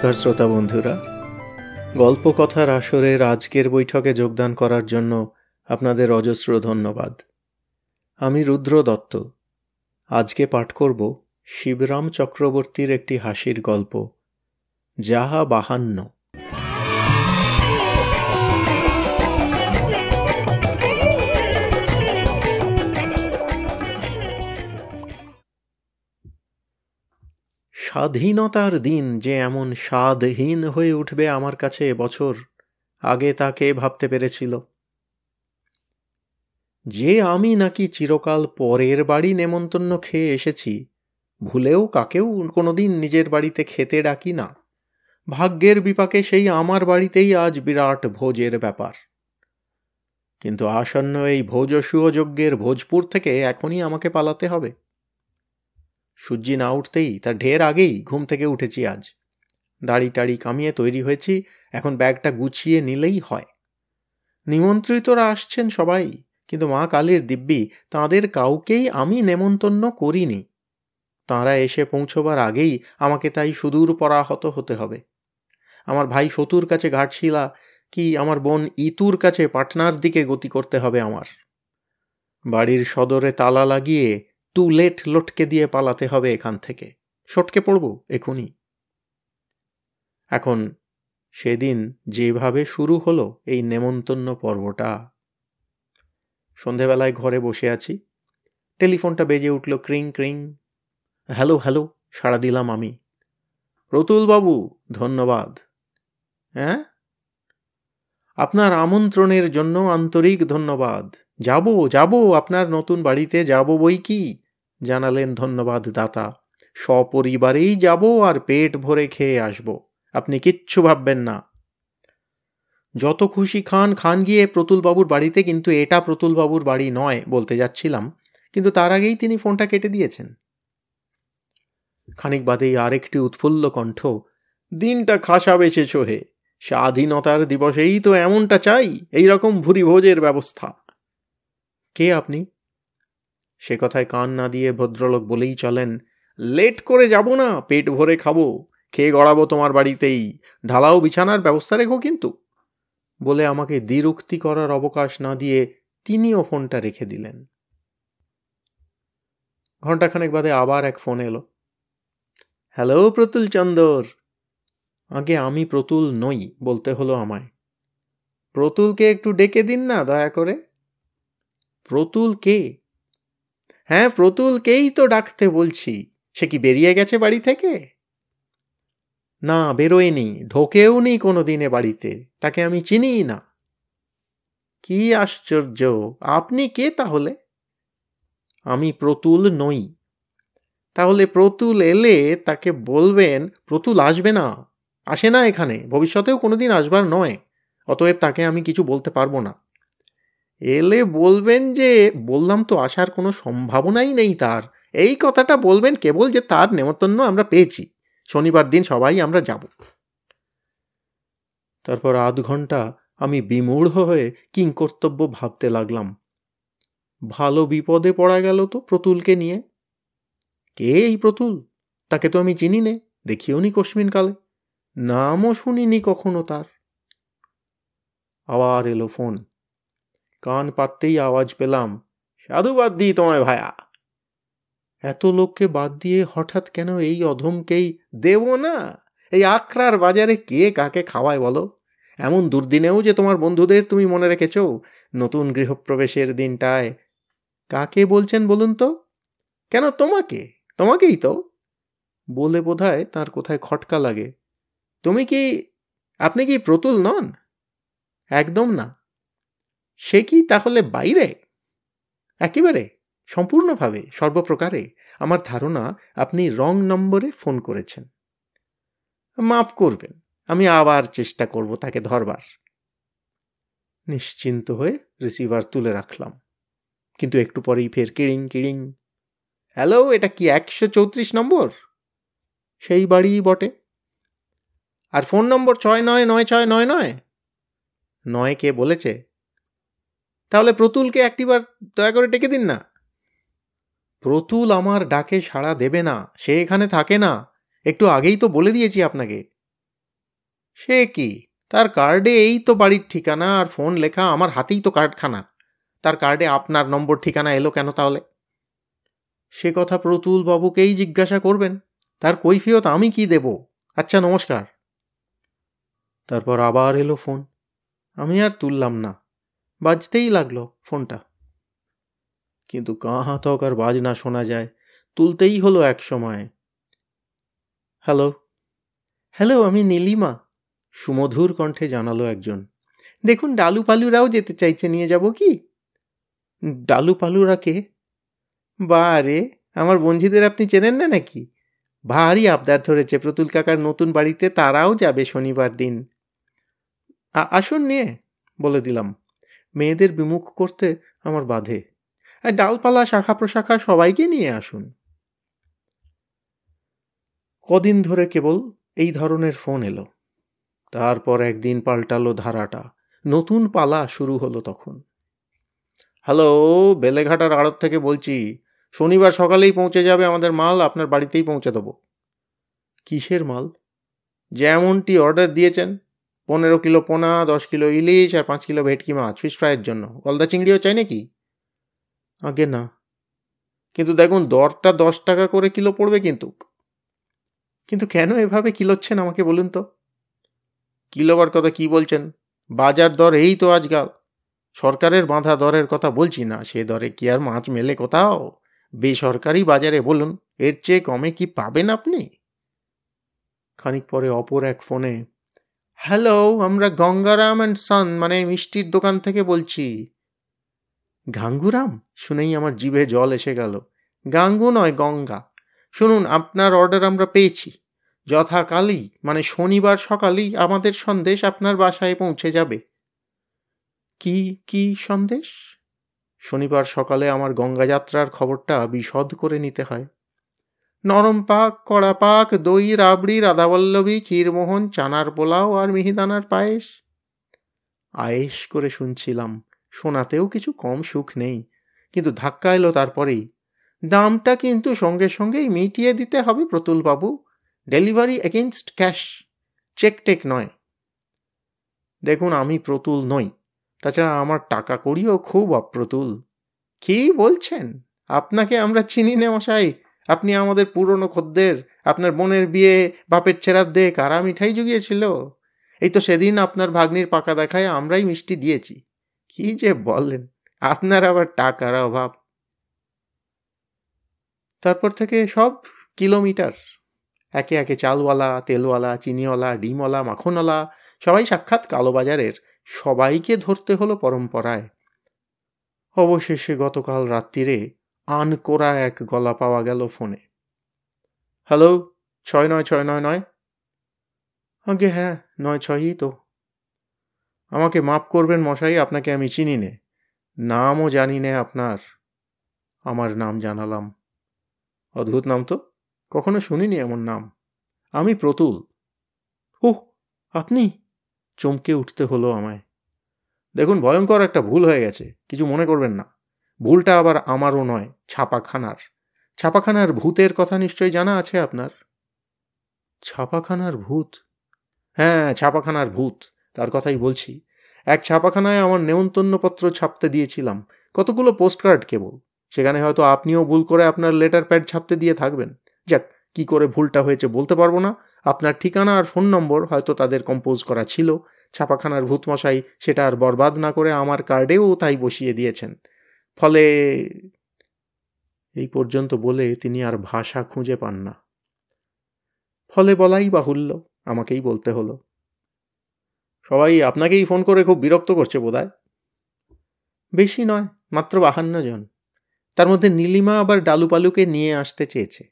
নমস্কার শ্রোতা বন্ধুরা। গল্প কথার আসরের আজকের বৈঠকে যোগদান করার জন্য আপনাদের অজস্র ধন্যবাদ। আমি রুদ্র দত্ত। আজকে পাঠ করব শিবরাম চক্রবর্তীর একটি হাসির গল্প, যাহা বাহান্ন। স্বাধীনতার দিন যে এমন স্বাদহীন হয়ে উঠবে আমার কাছে এবছর আগে তাকে ভাবতে পেরেছিল? যে আমি নাকি চিরকাল পরের বাড়ি নেমন্তন্ন খেয়ে এসেছি, ভুলেও কাকেও কোনোদিন নিজের বাড়িতে খেতে ডাকি না। ভাগ্যের বিপাকে সেই আমার বাড়িতেই আজ বিরাট ভোজের ব্যাপার। কিন্তু আসন্ন এই ভোজসুয় যজ্ঞের ভোজপুর থেকে এখনই আমাকে পালাতে হবে। সূর্যি না উঠতেই তার ঢের আগেই ঘুম থেকে উঠেছি আজ। দাড়ি টাড়ি কামিয়ে তৈরি হয়েছি, এখন ব্যাগটা গুছিয়ে নিলেই হয়। নিমন্ত্রিতরা আসছেন সবাই, কিন্তু মা কালীর দিব্যি তাদের কাউকেই আমি নেমন্তন্ন করিনি। তাঁরা এসে পৌঁছবার আগেই আমাকে তাই সুদূর পরাহত হতে হবে। আমার ভাই সতুর কাছে ঘাটশিলা, কি আমার বোন ইতুর কাছে পাটনার দিকে গতি করতে হবে আমার। বাড়ির সদরে তালা লাগিয়ে টু লেট লটকে দিয়ে পালাতে হবে এখান থেকে। সটকে পড়ব এখনই এখন সেদিন যেভাবে শুরু হলো এই নেমন্তন্ন পর্বটা। সন্ধেবেলায় ঘরে বসে আছি। টেলিফোনটা বেজে উঠল ক্রিং ক্রিং। হ্যালো হ্যালো, সাড়া দিলাম আমি। প্রতুলবাবু ধন্যবাদ। হ্যাঁ আপনার আমন্ত্রণের জন্য আন্তরিক ধন্যবাদ। যাব যাব, আপনার নতুন বাড়িতে যাব বই কি? জানালেন ধন্যবাদ দাতা, সপরিবারেই যাব আর পেট ভরে খেয়ে আসব, আপনি কিচ্ছু ভাববেন না। যত খুশি খান খান গিয়ে প্রতুলবাবুর বাড়িতে, কিন্তু এটা প্রতুলবাবুর বাড়ি নয় বলতে যাচ্ছিলাম, কিন্তু তার আগেই তিনি ফোনটা কেটে দিয়েছেন। খানিক বাদেই আরেকটি উৎফুল্ল কণ্ঠ, দিনটা খাসা বেছেছ হে, স্বাধীনতার দিবসেই তো এমনটা চাই এই রকম ভুরি ভোজের ব্যবস্থা। কে আপনি? সে কথায় কান না দিয়ে ভদ্রলোক বলেই চলেন, লেট করে যাব না, পেট ভরে খাব, খেয়ে গড়াবো তোমার বাড়িতেই, ঢালাও বিছানার ব্যবস্থা রেখো কিন্তু। বলে আমাকে দ্বিরুক্তি করার অবকাশ না দিয়ে তিনিও ফোনটা রেখে দিলেন। ঘণ্টাখানেক বাদে আবার এক ফোন এলো। হ্যালো, প্রতুল চন্দর। আগে আমি প্রতুল নই, বলতে হলো আমায়। প্রতুলকে একটু ডেকে দিন না, দয়া করে। প্রতুল কে? হ্যাঁ প্রতুলকেই তো ডাকতে বলছি। সে কি বেরিয়ে গেছে বাড়ি থেকে? না, বেরোয়নি, ঢোকেও নি কোনো দিনে বাড়িতে। তাকে আমি চিনি না। কি আশ্চর্য! আপনি কে তাহলে? আমি প্রতুল নই। তাহলে প্রতুল এলে তাকে বলবেন, প্রতুল আসবে না। আসে না এখানে, ভবিষ্যতেও কোনোদিন আসবার নয়। অতএব তাকে আমি কিছু বলতে পারব না। এলে বলবেন যে, বললাম তো আসার কোনো সম্ভাবনাই নেই তার। এই কথাটা বলবেন কেবল যে তার নেমন্তন্ন আমরা পেয়েছি। শনিবার দিন সবাই আমরা যাব। তারপর আধ ঘণ্টা আমি বিমূঢ় হয়ে কিংকর্তব্য ভাবতে লাগলাম। ভালো বিপদে পড়া গেল তো প্রতুলকে নিয়ে। কে এই প্রতুল? তাকে তো আমি চিনি নে, দেখিও নি কালে। নামও শুনিনি কখনো তার। আবার এলো ফোন। কান পাততেই আওয়াজ পেলাম সাধুবাদ দিই তোমায় ভায়া। এত লোককে বাদ দিয়ে হঠাৎ কেন এই অধমকেই দেব না? এই আখড়ার বাজারে কে কাকে খাওয়ায় বলো? এমন দুর্দিনেও যে তোমার বন্ধুদের তুমি মনে রেখেছ, নতুন গৃহপ্রবেশের দিনটায়। কাকে বলছেন বলুন তো? কেন তোমাকে? তোমাকেই তো। বলে বোধহয় তার কোথায় খটকা লাগে। তুমি কি, আপনি কি প্রতুল নন? একদম না। সে কি তাহলে বাইরে? একেবারে, সম্পূর্ণভাবে, সর্বপ্রকারে। আমার ধারণা, আপনি রং নম্বরে ফোন করেছেন। মাফ করবেন, আমি আবার চেষ্টা করব তাকে ধরবার। নিশ্চিন্ত হয়ে রিসিভার তুলে রাখলাম। কিন্তু একটু পরেই ফের কিড়িং কিড়িং। হ্যালো, এটা কি একশো চৌত্রিশ নম্বর? সেই বাড়িই বটে। আর ফোন নম্বর ছয় নয় নয় ছয়, নয় নয়? নয় কে বলেছে। তাহলে প্রতুলকে একটিবার দয়া করে ডেকে দিন না। প্রতুল আমার ডাকে সাড়া দেবে না, সে এখানে থাকে না। একটু আগেই তো বলে দিয়েছি আপনাকে। সে কি? তার কার্ডে এই তো বাড়ির ঠিকানা আর ফোন লেখা আমার হাতেই তো কার্ডখানা। তার কার্ডে আপনার নম্বর ঠিকানা এলো কেন তাহলে? সে কথা প্রতুল বাবুকেই জিজ্ঞাসা করবেন। তার কৈফিয়ত আমি কি দেব? আচ্ছা নমস্কার। তারপর আবার এলো ফোন। আমি আর তুললাম না। বাজতেই লাগল ফোনটা। কিন্তু কাহা তক আর বাজনা শোনা যায়, তুলতেই হলো এক সময়। হ্যালো? হ্যালো, আমি নীলিমা। সুমধুর কণ্ঠে জানালো একজন। দেখুন, ডালু পালুরাও যেতে চাইছে, নিয়ে যাব কি? ডালু পালুরা কে? বা রে আমার বন্ধুদের আপনি চেনেন না নাকি? ভারী আবদার ধরেছে প্রতুল কাকার নতুন বাড়িতে, তারাও যাবে শনিবার দিন। আসুন নিয়ে, বলে দিলাম। মেয়েদের বিমুখ করতে আমার বাধে। আর ডালপালা শাখা প্রশাখা সবাইকে নিয়ে আসুন। কদিন ধরে কেবল এই ধরনের ফোন এলো। তারপর একদিন পাল্টালো ধারাটা। নতুন পালা শুরু হলো তখন। হ্যালো, বেলেঘাটার আড়ত থেকে বলছি, শনিবার সকালেই পৌঁছে যাবে আমাদের মাল, আপনার বাড়িতেই পৌঁছে দেবো। কিসের মাল? যেমনটি অর্ডার দিয়েছেন পনেরো কিলো পোনা, দশ কিলো ইলিশ আর পাঁচ কিলো ভেটকি মাছ ফিশ ফ্রাইয়ের জন্য। গলদা চিংড়িও চাই নাকি? আগে না। কিন্তু দেখুন, দরটা দশ টাকা করে কিলো পড়বে কিন্তু। কিন্তু কেন এভাবে কিলোচ্ছেন আমাকে বলুন তো? কিলোবার কথা কি বলছেন? বাজার দর এই তো আজকাল। সরকারের বাঁধা দরের কথা বলছি না, সে দরে কি আর মাছ মেলে কোথাও? বেসরকারি বাজারে বলুন, এর চেয়ে কমে কি পাবেন আপনি? খানিক পরে অপর এক ফোনে হ্যালো, আমরা গঙ্গারাম অ্যান্ড সন মানে মিষ্টির দোকান থেকে বলছি। গাঙ্গুরাম? শুনেই আমার জিভে জল এসে গেল। গাঙ্গু নয়, গঙ্গা। শুনুন, আপনার অর্ডার আমরা পেয়েছি। যথাকালই মানে শনিবার সকালেই আমাদের সন্দেশ আপনার বাসায় পৌঁছে যাবে। কি কি সন্দেশ? শনিবার সকালে আমার গঙ্গা যাত্রার খবরটা বিশদ করে নিতে হয়। নরম পাক, কড়া পাক, দই, রাবড়ি, রাধাবল্লভী, ক্ষীরমোহন, চানার পোলাও আর মিহিদানার পায়েস। আয়েস করে শুনছিলাম, শোনাতেও কিছু কম সুখ নেই, কিন্তু ধাক্কা এলো তারপরেই। দামটা কিন্তু সঙ্গে সঙ্গেই মিটিয়ে দিতে হবে প্রতুলবাবু। Delivery against cash, cheque take নয়। দেখুন, আমি প্রতুল নই, তাছাড়া আমার টাকা কড়িও খুব অপ্রতুল। কি বলছেন? আপনাকে আমরা চিনি নে মশাই। আপনি আমাদের পুরনো খদ্দের, আপনার বোনের বিয়ে, বাপের ছেড়ার দিয়ে কারা মিঠাই জুগিয়েছিল। এই তো সেদিন আপনার ভাগ্নির পাকা দেখায় আমরাই মিষ্টি দিয়েছি। কি যে বলেন, আপনার আবার টাকার অভাব। তারপর থেকে সব কিলোমিটার। একে একে চালওয়ালা, তেলওয়ালা, চিনিওয়ালা, ডিমওয়ালা, মাখনওয়ালা, সবাই সাক্ষাৎ কালোবাজারের। সবাইকে ধরতে হলো পরম্পরায়। অবশেষে গতকাল রাত্রিরে আনকোরা এক গলা পাওয়া গেল ফোনে। হ্যালো, ছয় নয় ছয় নয় নয়? আগে হ্যাঁ নয় ছয়ই তো। আমাকে মাফ করবেন মশাই, আপনাকে আমি চিনি নে। নামও জানি নে আপনার। আমার নাম জানালাম। অদ্ভুত নাম তো। কখনো শুনিনি এমন নাম। আমি প্রতুল। ওহ আপনি? চমকে উঠতে হলো আমায়। দেখুন, ভয়ঙ্কর একটা ভুল হয়ে গেছে, কিছু মনে করবেন না। ভুলটা আবার আমারও নয়, ছাপাখানার। ছাপাখানার ভূতের কথা নিশ্চয়ই জানা আছে আপনার? ছাপাখানার ভূত? হ্যাঁ ছাপাখানার ভূত, তার কথাই বলছি। এক ছাপাখানায় আমার নেমন্তন্নপত্র ছাপতে দিয়েছিলাম, কতগুলো পোস্টকার্ড কেবল। সেখানে হয়তো আপনিও ভুল করে আপনার লেটার প্যাড ছাপতে দিয়ে থাকবেন। যাক, কি করে ভুলটা হয়েছে বলতে পারব না। আপনার ঠিকানা আর ফোন নম্বর হয়তো তাদের কম্পোজ করা ছিল। ছাপাখানার ভূতমশাই সেটা আর বরবাদ না করে আমার কার্ডেও তাই বসিয়ে দিয়েছেন। ফলে এই পর্যন্ত বলে তিনি আর ভাষা খুঁজে পান না। ফলে বলাই বাহুল্য, আমাকেই বলতে হলো। সবাই আপনাকেই ফোন করে খুব বিরক্ত করছে বোধহয়। বেশি নয়, মাত্র বাহান্ন জন। তার মধ্যে নীলিমা আবার ডালুপালুকে নিয়ে আসতে চেয়েছে।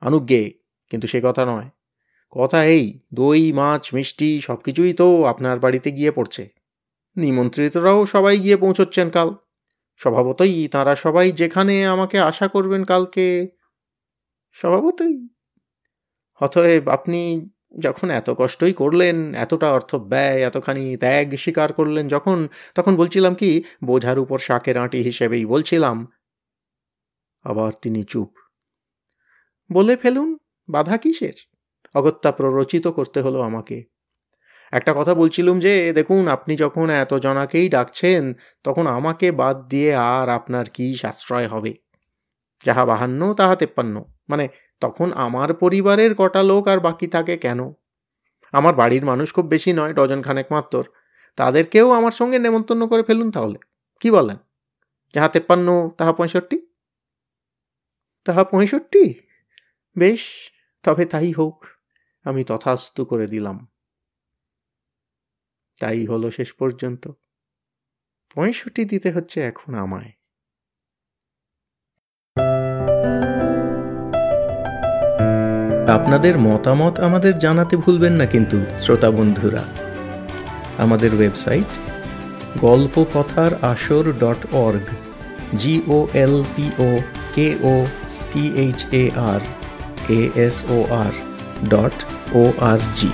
আনুজ্ঞে, কিন্তু সে কথা নয়। কথা এই, দই, মাছ, মিষ্টি সব কিছুই তো আপনার বাড়িতে গিয়ে পড়ছে। নিমন্ত্রিতরাও সবাই গিয়ে পৌঁছচ্ছেন কাল। স্বভাবতই তাঁরা সবাই যেখানে আমাকে আশা করবেন কালকে, স্বভাবতই। অতএব আপনি যখন এত কষ্টই করলেন, এতটা অর্থ ব্যয়, এতখানি ত্যাগ স্বীকার করলেন যখন, তখন বলছিলাম কি, বোঝার উপর শাকের আঁটি হিসেবেই বলছিলাম। আবার তিনি চুপ। বলে ফেলুন, বাধা কিসের? অগত্যা প্ররোচিত করতে হলো আমাকে। একটা কথা বলছিলুম যে, দেখুন, আপনি যখন এত জনাকেই ডাকছেন, তখন আমাকে বাদ দিয়ে আর আপনার কি সাশ্রয় হবে? যাহা বাহান্ন, তাহা তেপ্পান্ন। মানে তখন আমার পরিবারের কটা লোক আর বাকি থাকে কেন? আমার বাড়ির মানুষ খুব বেশি নয় ডজন খানেক মাত্র তাদেরকেও আমার সঙ্গে নেমন্তন্ন করে ফেলুন তাহলে। কি বলেন? যাহা তেপ্পান্ন, তাহা পঁয়ষট্টি? তাহা পঁয়ষট্টি? বেশ, তবে তাই হোক, আমি তথাস্তু করে দিলাম। তাই হলো শেষ পর্যন্ত। পঁয়ষট্টি দিতে হচ্ছে এখন আমায়। আপনাদের মতামত আমাদের জানাতে ভুলবেন না কিন্তু, শ্রোতা বন্ধুরা। আমাদের website Golpo Kothar Asor dot org G O L P O K O T H A R A S O R dot O R G